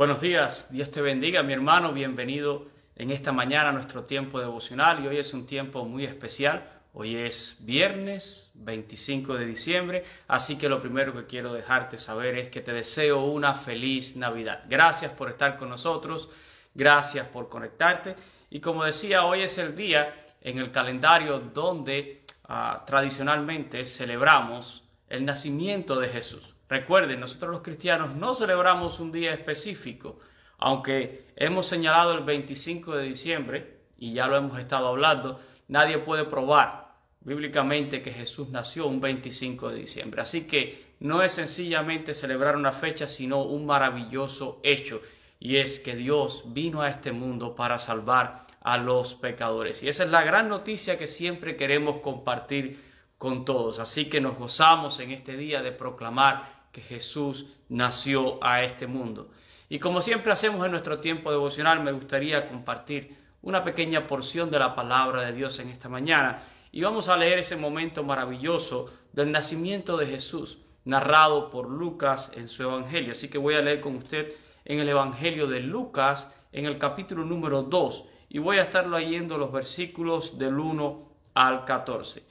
Buenos días, Dios te bendiga, mi hermano, bienvenido en esta mañana a nuestro tiempo devocional y hoy es un tiempo muy especial. Hoy es viernes 25 de diciembre, así que lo primero que quiero dejarte saber es que te deseo una feliz Navidad. Gracias por estar con nosotros, gracias por conectarte y como decía, hoy es el día en el calendario donde uh, tradicionalmente celebramos el nacimiento de Jesús. Recuerden, nosotros los cristianos no celebramos un día específico, aunque hemos señalado el 25 de diciembre, y ya lo hemos estado hablando, nadie puede probar bíblicamente que Jesús nació un 25 de diciembre. Así que no es sencillamente celebrar una fecha, sino un maravilloso hecho, y es que Dios vino a este mundo para salvar a los pecadores. Y esa es la gran noticia que siempre queremos compartir con todos. Así que nos gozamos en este día de proclamar que Jesús nació a este mundo. Y como siempre hacemos en nuestro tiempo devocional, me gustaría compartir una pequeña porción de la palabra de Dios en esta mañana. Y vamos a leer ese momento maravilloso del nacimiento de Jesús, narrado por Lucas en su Evangelio. Así que voy a leer con usted en el Evangelio de Lucas, en el capítulo número 2, y voy a estar leyendo los versículos del 1 al 14.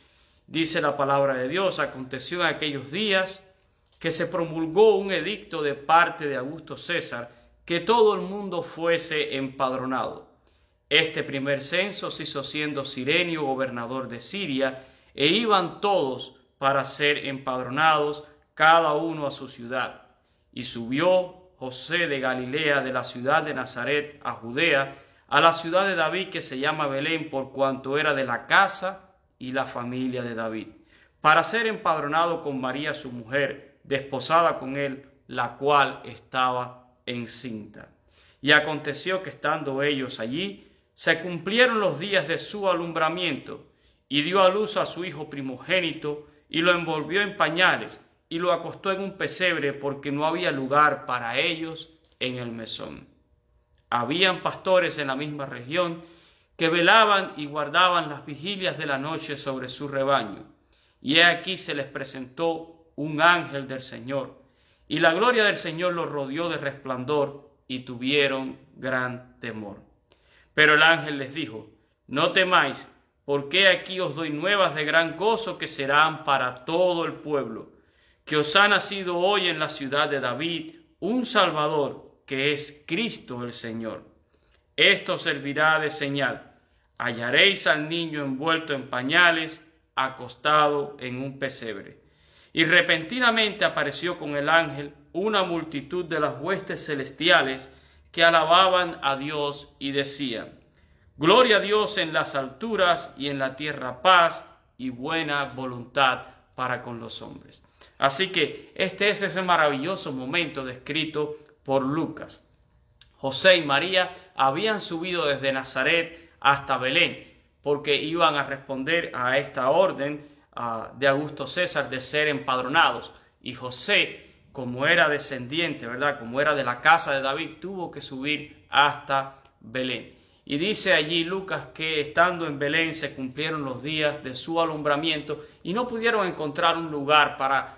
Dice la palabra de Dios, aconteció en aquellos días, que se promulgó un edicto de parte de Augusto César que todo el mundo fuese empadronado. Este primer censo se hizo siendo Sirenio gobernador de Siria, e iban todos para ser empadronados, cada uno a su ciudad. Y subió José de Galilea de la ciudad de Nazaret a Judea, a la ciudad de David que se llama Belén, por cuanto era de la casa y la familia de David, para ser empadronado con María su mujer, desposada con él, la cual estaba encinta. Y aconteció que estando ellos allí, se cumplieron los días de su alumbramiento, y dio a luz a su hijo primogénito, y lo envolvió en pañales, y lo acostó en un pesebre, porque no había lugar para ellos en el mesón. Habían pastores en la misma región que velaban y guardaban las vigilias de la noche sobre su rebaño. Y he aquí se les presentó un ángel del Señor, y la gloria del Señor los rodeó de resplandor, y tuvieron gran temor. Pero el ángel les dijo, no temáis, porque aquí os doy nuevas de gran gozo que serán para todo el pueblo, que os ha nacido hoy en la ciudad de David un Salvador, que es Cristo el Señor. Esto servirá de señal. Hallaréis al niño envuelto en pañales, acostado en un pesebre. Y repentinamente apareció con el ángel una multitud de las huestes celestiales que alababan a Dios y decían, Gloria a Dios en las alturas y en la tierra paz y buena voluntad para con los hombres. Así que este es ese maravilloso momento descrito por Lucas. José y María habían subido desde Nazaret hasta Belén porque iban a responder a esta orden de Augusto César de ser empadronados. Y José, como era descendiente, ¿verdad? Como era de la casa de David, tuvo que subir hasta Belén. Y dice allí Lucas que estando en Belén se cumplieron los días de su alumbramiento y no pudieron encontrar un lugar para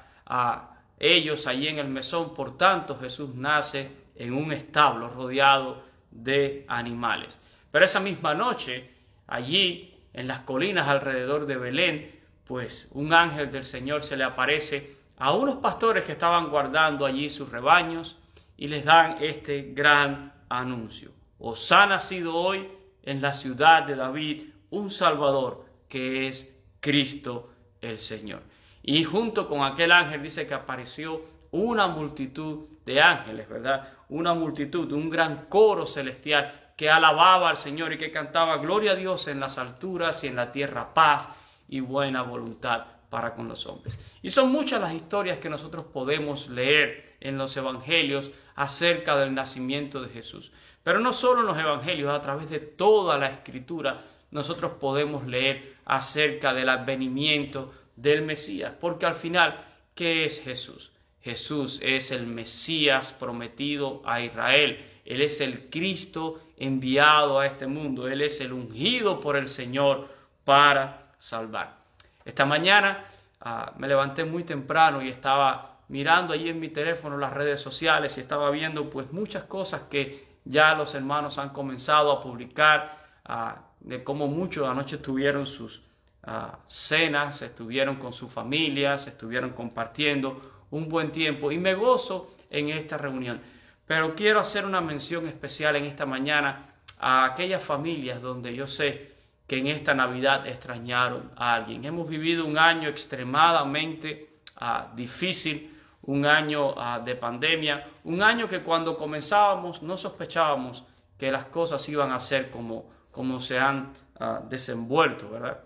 ellos allí en el mesón. Por tanto, Jesús nace en un establo rodeado de animales. Pero esa misma noche, allí en las colinas alrededor de Belén, pues un ángel del Señor se le aparece a unos pastores que estaban guardando allí sus rebaños y les dan este gran anuncio. Os ha nacido hoy en la ciudad de David un Salvador que es Cristo el Señor. Y junto con aquel ángel dice que apareció una multitud de ángeles, ¿verdad? Una multitud, un gran coro celestial que alababa al Señor y que cantaba gloria a Dios en las alturas y en la tierra paz y buena voluntad para con los hombres. Y son muchas las historias que nosotros podemos leer en los evangelios acerca del nacimiento de Jesús. Pero no solo en los evangelios, a través de toda la escritura nosotros podemos leer acerca del advenimiento del Mesías. Porque al final, ¿qué es Jesús? Jesús es el Mesías prometido a Israel. Él es el Cristo enviado a este mundo. Él es el ungido por el Señor para salvar. Esta mañana ah, me levanté muy temprano y estaba mirando allí en mi teléfono las redes sociales y estaba viendo pues muchas cosas que ya los hermanos han comenzado a publicar ah, de cómo muchos anoche tuvieron sus ah, cenas, estuvieron con sus familias, estuvieron compartiendo un buen tiempo y me gozo en esta reunión. Pero quiero hacer una mención especial en esta mañana a aquellas familias donde yo sé que en esta Navidad extrañaron a alguien. Hemos vivido un año extremadamente ah, difícil, un año ah, de pandemia, un año que cuando comenzábamos no sospechábamos que las cosas iban a ser como, como se han ah, desenvuelto, ¿verdad?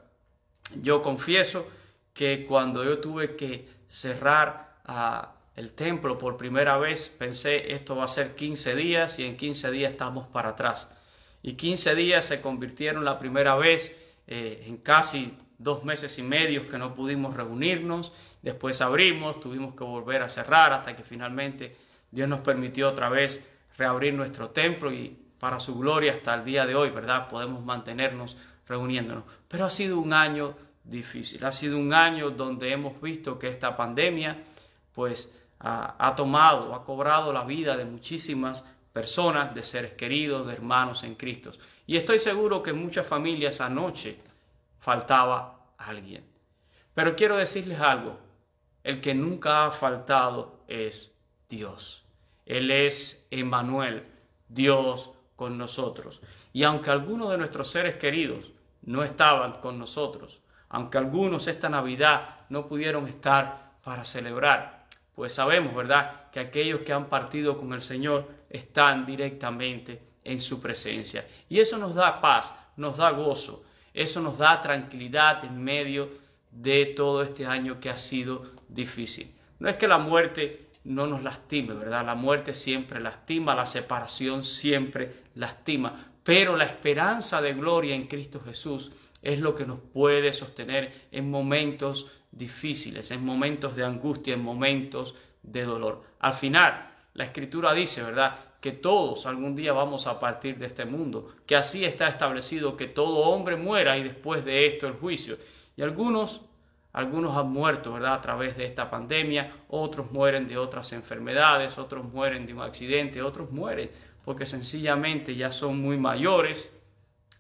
Yo confieso que cuando yo tuve que cerrar el templo por primera vez, pensé esto va a ser 15 días y en 15 días estamos para atrás y 15 días se convirtieron la primera vez eh, en casi dos meses y medio que no pudimos reunirnos. Después abrimos, tuvimos que volver a cerrar hasta que finalmente Dios nos permitió otra vez reabrir nuestro templo y para su gloria hasta el día de hoy, ¿verdad? Podemos mantenernos reuniéndonos. Pero ha sido un año difícil, ha sido un año donde hemos visto que esta pandemia pues ha, ha tomado, ha cobrado la vida de muchísimas personas, de seres queridos, de hermanos en Cristo. Y estoy seguro que en muchas familias anoche faltaba alguien. Pero quiero decirles algo, el que nunca ha faltado es Dios. Él es Emmanuel, Dios con nosotros. Y aunque algunos de nuestros seres queridos no estaban con nosotros, aunque algunos esta Navidad no pudieron estar para celebrar, pues sabemos, ¿verdad?, que aquellos que han partido con el Señor están directamente en su presencia. Y eso nos da paz, nos da gozo, eso nos da tranquilidad en medio de todo este año que ha sido difícil. No es que la muerte no nos lastime, ¿verdad? La muerte siempre lastima, la separación siempre lastima, pero la esperanza de gloria en Cristo Jesús es lo que nos puede sostener en momentos difíciles, en momentos de angustia, en momentos de dolor. Al final, la escritura dice, ¿verdad? Que todos algún día vamos a partir de este mundo, que así está establecido que todo hombre muera y después de esto el juicio. Y algunos, algunos han muerto, ¿verdad? A través de esta pandemia, otros mueren de otras enfermedades, otros mueren de un accidente, otros mueren porque sencillamente ya son muy mayores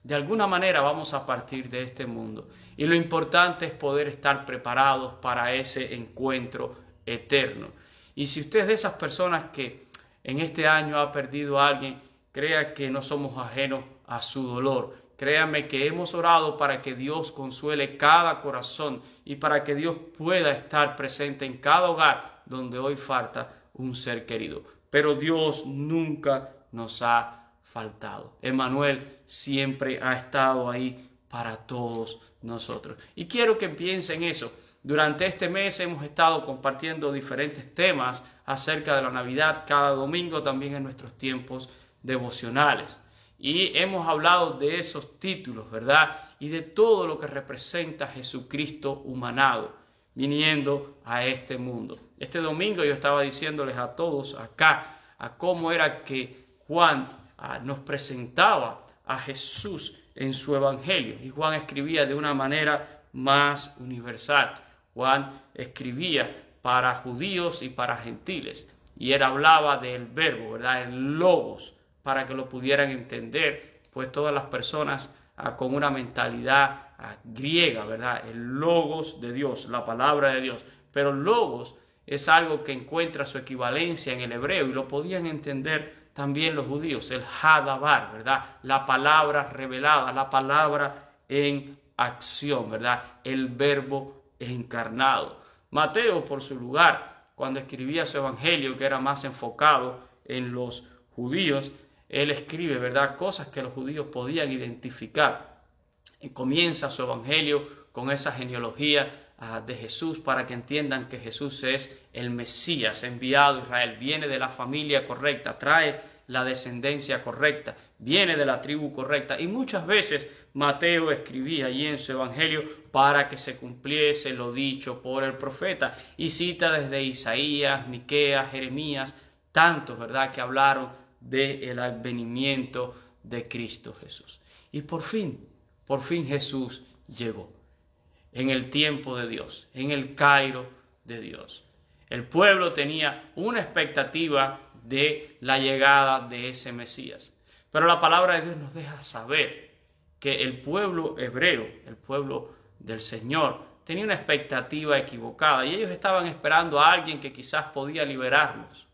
de alguna manera vamos a partir de este mundo. Y lo importante es poder estar preparados para ese encuentro eterno. Y si usted es de esas personas que en este año ha perdido a alguien, crea que no somos ajenos a su dolor. Créame que hemos orado para que Dios consuele cada corazón y para que Dios pueda estar presente en cada hogar donde hoy falta un ser querido. Pero Dios nunca nos ha faltado. Emanuel siempre ha estado ahí para todos nosotros. Y quiero que piensen eso. Durante este mes hemos estado compartiendo diferentes temas acerca de la Navidad cada domingo también en nuestros tiempos devocionales. Y hemos hablado de esos títulos, ¿verdad? Y de todo lo que representa Jesucristo humanado, viniendo a este mundo. Este domingo yo estaba diciéndoles a todos acá a cómo era que Juan Nos presentaba a Jesús en su evangelio. Y Juan escribía de una manera más universal. Juan escribía para judíos y para gentiles. Y él hablaba del verbo, ¿verdad? El logos, para que lo pudieran entender, pues todas las personas ah, con una mentalidad ah, griega, ¿verdad? El logos de Dios, la palabra de Dios. Pero logos es algo que encuentra su equivalencia en el hebreo y lo podían entender también los judíos, el Hadabar, ¿verdad? La palabra revelada, la palabra en acción, ¿verdad? El verbo encarnado. Mateo, por su lugar, cuando escribía su evangelio, que era más enfocado en los judíos, él escribe, ¿verdad? Cosas que los judíos podían identificar. Y comienza su evangelio con esa genealogía de Jesús para que entiendan que Jesús es el Mesías enviado a Israel, viene de la familia correcta, trae la descendencia correcta, viene de la tribu correcta. Y muchas veces Mateo escribía allí en su evangelio para que se cumpliese lo dicho por el profeta. Y cita desde Isaías, Miqueas, Jeremías, tantos, ¿verdad?, que hablaron del advenimiento de Cristo Jesús. Y por fin, por fin Jesús llegó en el tiempo de Dios, en el Cairo de Dios. El pueblo tenía una expectativa de la llegada de ese Mesías. Pero la palabra de Dios nos deja saber que el pueblo hebreo, el pueblo del Señor, tenía una expectativa equivocada y ellos estaban esperando a alguien que quizás podía liberarlos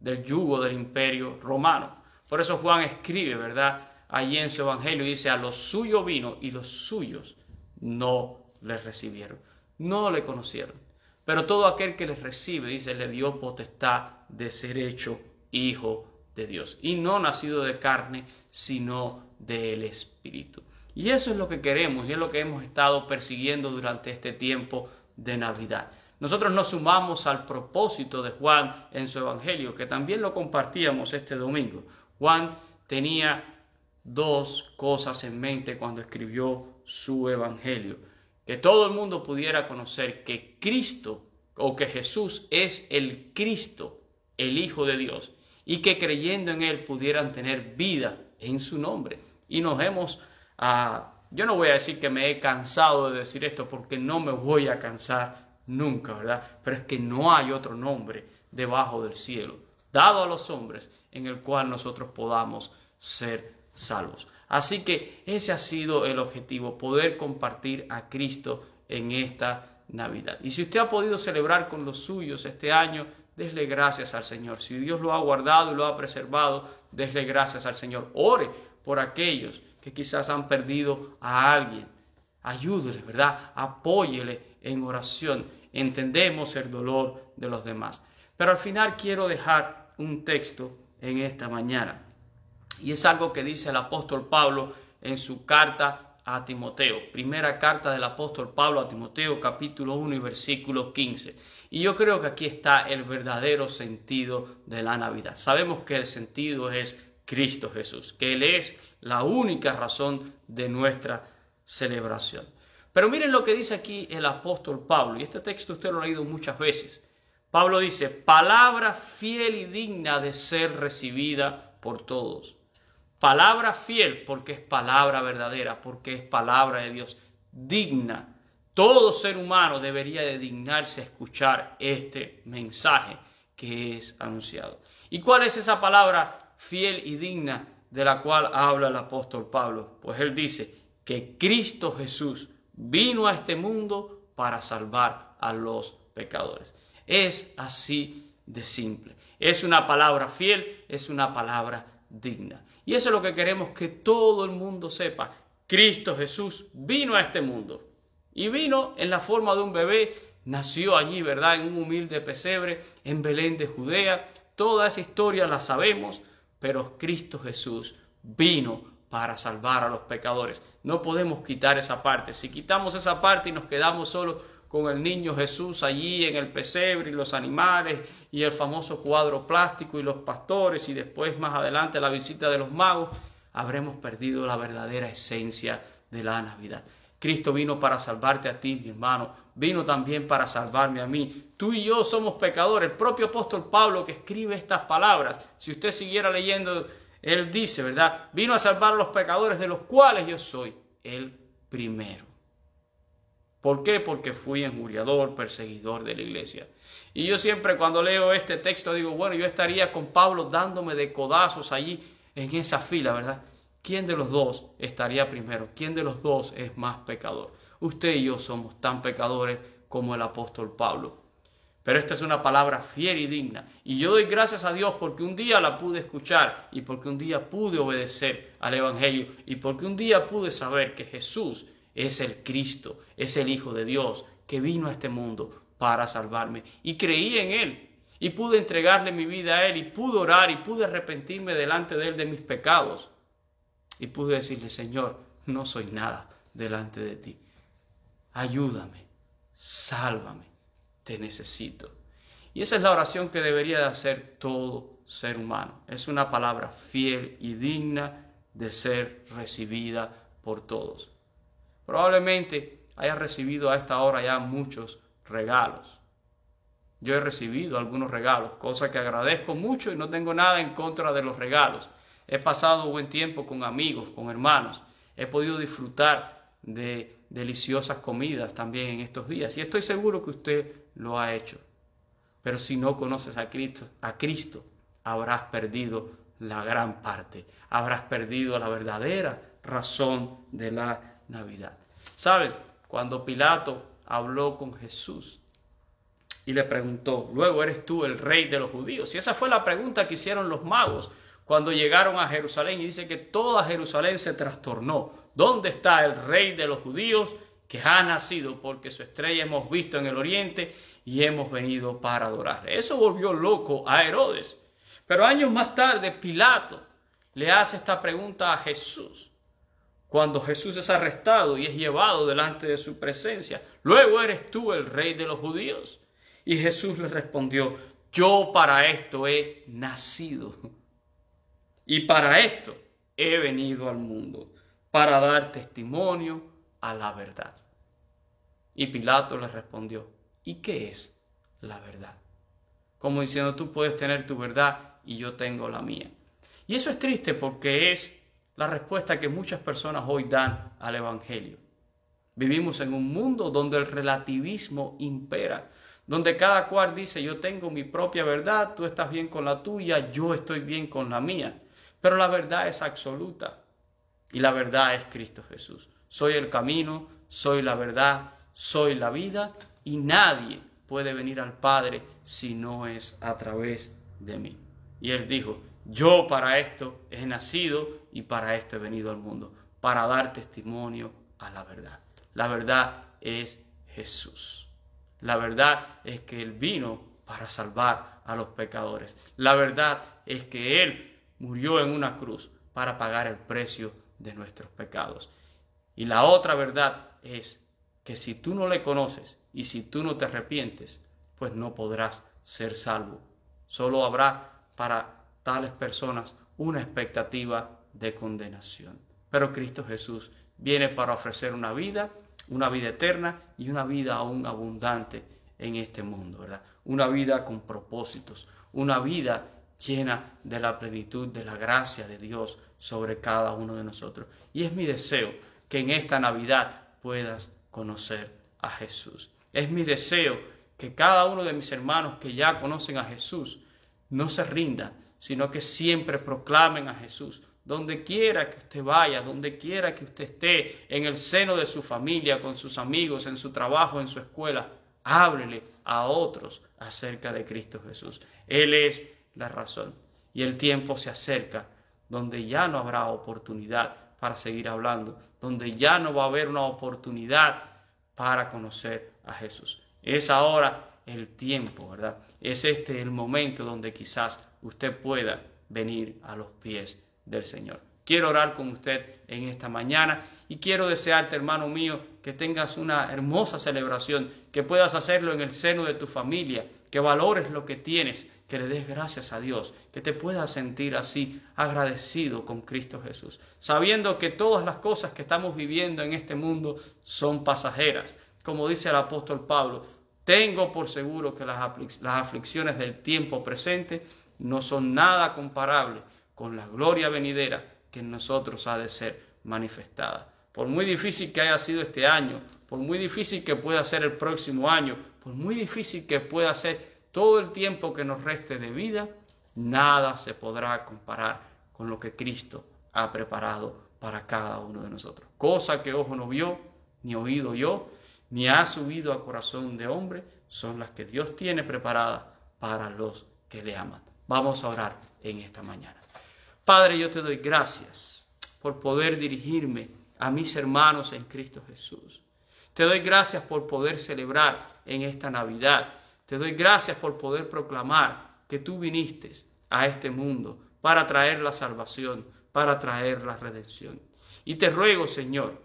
del yugo del imperio romano. Por eso Juan escribe, ¿verdad? Allí en su evangelio dice, a los suyos vino y los suyos no les recibieron, no le conocieron. Pero todo aquel que les recibe, dice, le dio potestad de ser hecho hijo de Dios. Y no nacido de carne, sino del Espíritu. Y eso es lo que queremos y es lo que hemos estado persiguiendo durante este tiempo de Navidad. Nosotros nos sumamos al propósito de Juan en su Evangelio, que también lo compartíamos este domingo. Juan tenía dos cosas en mente cuando escribió su Evangelio. Que todo el mundo pudiera conocer que Cristo o que Jesús es el Cristo, el Hijo de Dios, y que creyendo en Él pudieran tener vida en su nombre. Y nos hemos, ah, yo no voy a decir que me he cansado de decir esto porque no me voy a cansar nunca, ¿verdad? Pero es que no hay otro nombre debajo del cielo, dado a los hombres, en el cual nosotros podamos ser salvos. Así que ese ha sido el objetivo, poder compartir a Cristo en esta Navidad. Y si usted ha podido celebrar con los suyos este año, desle gracias al Señor. Si Dios lo ha guardado y lo ha preservado, desle gracias al Señor. Ore por aquellos que quizás han perdido a alguien. Ayúdele, ¿verdad? Apóyele en oración. Entendemos el dolor de los demás. Pero al final quiero dejar un texto en esta mañana. Y es algo que dice el apóstol Pablo en su carta a Timoteo. Primera carta del apóstol Pablo a Timoteo, capítulo 1 y versículo 15. Y yo creo que aquí está el verdadero sentido de la Navidad. Sabemos que el sentido es Cristo Jesús, que Él es la única razón de nuestra celebración. Pero miren lo que dice aquí el apóstol Pablo, y este texto usted lo ha leído muchas veces. Pablo dice, palabra fiel y digna de ser recibida por todos Palabra fiel porque es palabra verdadera, porque es palabra de Dios, digna. Todo ser humano debería de dignarse a escuchar este mensaje que es anunciado. ¿Y cuál es esa palabra fiel y digna de la cual habla el apóstol Pablo? Pues él dice que Cristo Jesús vino a este mundo para salvar a los pecadores. Es así de simple. Es una palabra fiel, es una palabra digna. Y eso es lo que queremos que todo el mundo sepa. Cristo Jesús vino a este mundo y vino en la forma de un bebé, nació allí, ¿verdad? En un humilde pesebre en Belén de Judea. Toda esa historia la sabemos, pero Cristo Jesús vino para salvar a los pecadores. No podemos quitar esa parte. Si quitamos esa parte y nos quedamos solo con el niño Jesús allí en el pesebre y los animales y el famoso cuadro plástico y los pastores y después más adelante la visita de los magos, habremos perdido la verdadera esencia de la Navidad. Cristo vino para salvarte a ti, mi hermano, vino también para salvarme a mí. Tú y yo somos pecadores. El propio apóstol Pablo que escribe estas palabras, si usted siguiera leyendo, él dice, ¿verdad? Vino a salvar a los pecadores de los cuales yo soy el primero. ¿Por qué? Porque fui enjuriador, perseguidor de la iglesia. Y yo siempre cuando leo este texto digo, bueno, yo estaría con Pablo dándome de codazos allí en esa fila, ¿verdad? ¿Quién de los dos estaría primero? ¿Quién de los dos es más pecador? Usted y yo somos tan pecadores como el apóstol Pablo. Pero esta es una palabra fiel y digna. Y yo doy gracias a Dios porque un día la pude escuchar y porque un día pude obedecer al Evangelio y porque un día pude saber que Jesús es el Cristo, es el Hijo de Dios que vino a este mundo para salvarme. Y creí en Él y pude entregarle mi vida a Él y pude orar y pude arrepentirme delante de Él de mis pecados. Y pude decirle, Señor, no soy nada delante de ti. Ayúdame, sálvame, te necesito. Y esa es la oración que debería de hacer todo ser humano. Es una palabra fiel y digna de ser recibida por todos. Probablemente haya recibido a esta hora ya muchos regalos. Yo he recibido algunos regalos, cosa que agradezco mucho y no tengo nada en contra de los regalos. He pasado buen tiempo con amigos, con hermanos. He podido disfrutar de deliciosas comidas también en estos días y estoy seguro que usted lo ha hecho. Pero si no conoces a Cristo, a Cristo, habrás perdido la gran parte. Habrás perdido la verdadera razón de la Navidad. ¿Saben? Cuando Pilato habló con Jesús y le preguntó, luego eres tú el rey de los judíos. Y esa fue la pregunta que hicieron los magos cuando llegaron a Jerusalén y dice que toda Jerusalén se trastornó. ¿Dónde está el rey de los judíos que ha nacido? Porque su estrella hemos visto en el oriente y hemos venido para adorarle. Eso volvió loco a Herodes. Pero años más tarde, Pilato le hace esta pregunta a Jesús. Cuando Jesús es arrestado y es llevado delante de su presencia, luego eres tú el rey de los judíos. Y Jesús le respondió, yo para esto he nacido. Y para esto he venido al mundo, para dar testimonio a la verdad. Y Pilato le respondió, ¿y qué es la verdad? Como diciendo, tú puedes tener tu verdad y yo tengo la mía. Y eso es triste porque es la respuesta que muchas personas hoy dan al Evangelio. Vivimos en un mundo donde el relativismo impera, donde cada cual dice yo tengo mi propia verdad, tú estás bien con la tuya, yo estoy bien con la mía. Pero la verdad es absoluta y la verdad es Cristo Jesús. Soy el camino, soy la verdad, soy la vida y nadie puede venir al Padre si no es a través de mí. Y él dijo, yo para esto he nacido y para esto he venido al mundo, para dar testimonio a la verdad. La verdad es Jesús. La verdad es que Él vino para salvar a los pecadores. La verdad es que Él murió en una cruz para pagar el precio de nuestros pecados. Y la otra verdad es que si tú no le conoces y si tú no te arrepientes, pues no podrás ser salvo. Solo habrá para tales personas una expectativa de condenación. Pero Cristo Jesús viene para ofrecer una vida, una vida eterna y una vida aún abundante en este mundo, ¿verdad? Una vida con propósitos, una vida llena de la plenitud de la gracia de Dios sobre cada uno de nosotros. Y es mi deseo que en esta Navidad puedas conocer a Jesús. Es mi deseo que cada uno de mis hermanos que ya conocen a Jesús no se rindan, sino que siempre proclamen a Jesús. Donde quiera que usted vaya, donde quiera que usted esté, en el seno de su familia, con sus amigos, en su trabajo, en su escuela, háblele a otros acerca de Cristo Jesús. Él es la razón. Y el tiempo se acerca donde ya no habrá oportunidad para seguir hablando, donde ya no va a haber una oportunidad para conocer a Jesús. Es ahora el tiempo, ¿verdad? Es este el momento donde quizás usted pueda venir a los pies del Señor. Quiero orar con usted en esta mañana y quiero desearte, hermano mío, que tengas una hermosa celebración, que puedas hacerlo en el seno de tu familia, que valores lo que tienes, que le des gracias a Dios, que te puedas sentir así agradecido con Cristo Jesús, sabiendo que todas las cosas que estamos viviendo en este mundo son pasajeras. Como dice el apóstol Pablo, tengo por seguro que las, aflicciones del tiempo presente no son nada comparables con la gloria venidera que en nosotros ha de ser manifestada. Por muy difícil que haya sido este año, por muy difícil que pueda ser el próximo año, por muy difícil que pueda ser todo el tiempo que nos reste de vida, nada se podrá comparar con lo que Cristo ha preparado para cada uno de nosotros. Cosa que ojo no vio, ni oído yo, ni ha subido a corazón de hombre, son las que Dios tiene preparadas para los que le aman. Vamos a orar en esta mañana. Padre, yo te doy gracias por poder dirigirme a mis hermanos en Cristo Jesús. Te doy gracias por poder celebrar en esta Navidad. Te doy gracias por poder proclamar que tú viniste a este mundo para traer la salvación, para traer la redención. Y te ruego, Señor,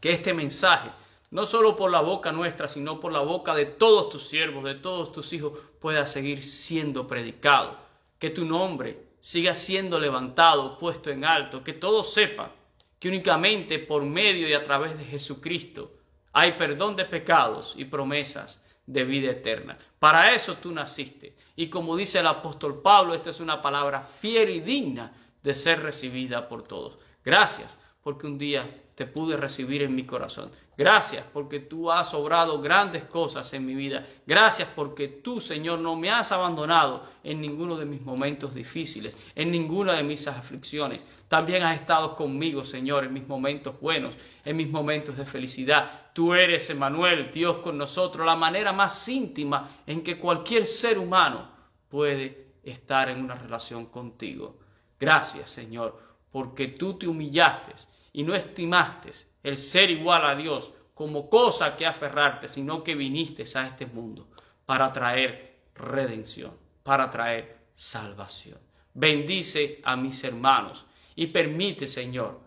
que este mensaje, no solo por la boca nuestra, sino por la boca de todos tus siervos, de todos tus hijos, pueda seguir siendo predicado que tu nombre siga siendo levantado, puesto en alto, que todos sepan que únicamente por medio y a través de Jesucristo hay perdón de pecados y promesas de vida eterna. Para eso tú naciste. Y como dice el apóstol Pablo, esta es una palabra fiel y digna de ser recibida por todos. Gracias porque un día te pude recibir en mi corazón. Gracias porque tú has obrado grandes cosas en mi vida. Gracias porque tú, Señor, no me has abandonado en ninguno de mis momentos difíciles, en ninguna de mis aflicciones. También has estado conmigo, Señor, en mis momentos buenos, en mis momentos de felicidad. Tú eres, Emanuel, Dios con nosotros, la manera más íntima en que cualquier ser humano puede estar en una relación contigo. Gracias, Señor, porque tú te humillaste y no estimaste el ser igual a Dios como cosa que aferrarte, sino que viniste a este mundo para traer redención, para traer salvación. Bendice a mis hermanos y permite, Señor,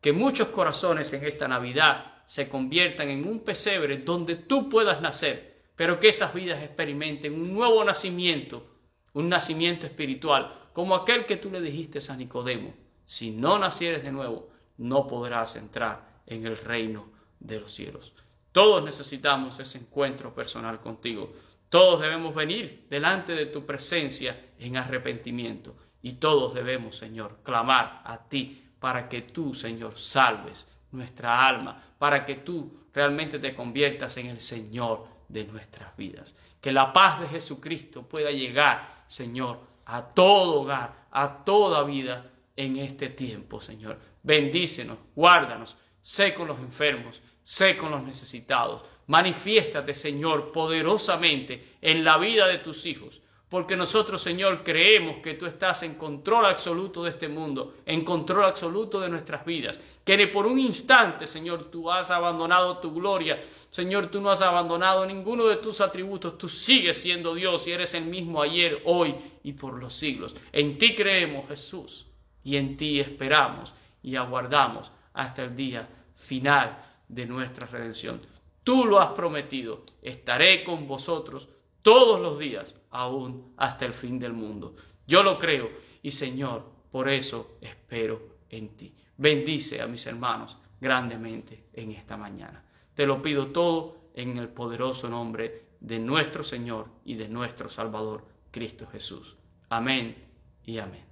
que muchos corazones en esta Navidad se conviertan en un pesebre donde tú puedas nacer, pero que esas vidas experimenten un nuevo nacimiento, un nacimiento espiritual, como aquel que tú le dijiste a Nicodemo. Si no nacieres de nuevo, no podrás entrar en el reino de los cielos. Todos necesitamos ese encuentro personal contigo. Todos debemos venir delante de tu presencia en arrepentimiento. Y todos debemos, Señor, clamar a ti para que tú, Señor, salves nuestra alma, para que tú realmente te conviertas en el Señor de nuestras vidas. Que la paz de Jesucristo pueda llegar, Señor, a todo hogar, a toda vida en este tiempo, Señor. Bendícenos, guárdanos, sé con los enfermos, sé con los necesitados. Manifiéstate, Señor, poderosamente en la vida de tus hijos. Porque nosotros, Señor, creemos que tú estás en control absoluto de este mundo, en control absoluto de nuestras vidas. Que ni por un instante, Señor, tú has abandonado tu gloria. Señor, tú no has abandonado ninguno de tus atributos. Tú sigues siendo Dios y eres el mismo ayer, hoy y por los siglos. En ti creemos, Jesús, y en ti esperamos y aguardamos hasta el día final de nuestra redención. Tú lo has prometido, estaré con vosotros todos los días, aún hasta el fin del mundo. Yo lo creo y Señor, por eso espero en ti. Bendice a mis hermanos grandemente en esta mañana. Te lo pido todo en el poderoso nombre de nuestro Señor y de nuestro Salvador, Cristo Jesús. Amén y amén.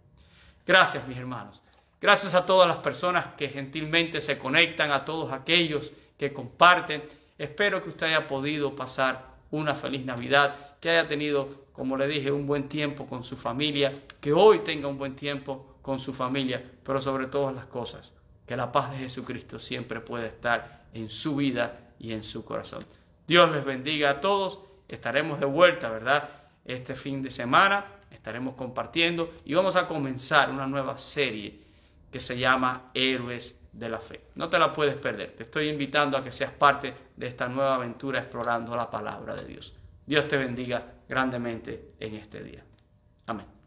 Gracias, mis hermanos. Gracias a todas las personas que gentilmente se conectan, a todos aquellos que comparten. Espero que usted haya podido pasar una feliz Navidad, que haya tenido, como le dije, un buen tiempo con su familia, que hoy tenga un buen tiempo con su familia, pero sobre todas las cosas, que la paz de Jesucristo siempre pueda estar en su vida y en su corazón. Dios les bendiga a todos. Estaremos de vuelta, ¿verdad? Este fin de semana estaremos compartiendo y vamos a comenzar una nueva serie que se llama Héroes de la Fe. No te la puedes perder. Te estoy invitando a que seas parte de esta nueva aventura explorando la palabra de Dios. Dios te bendiga grandemente en este día. Amén.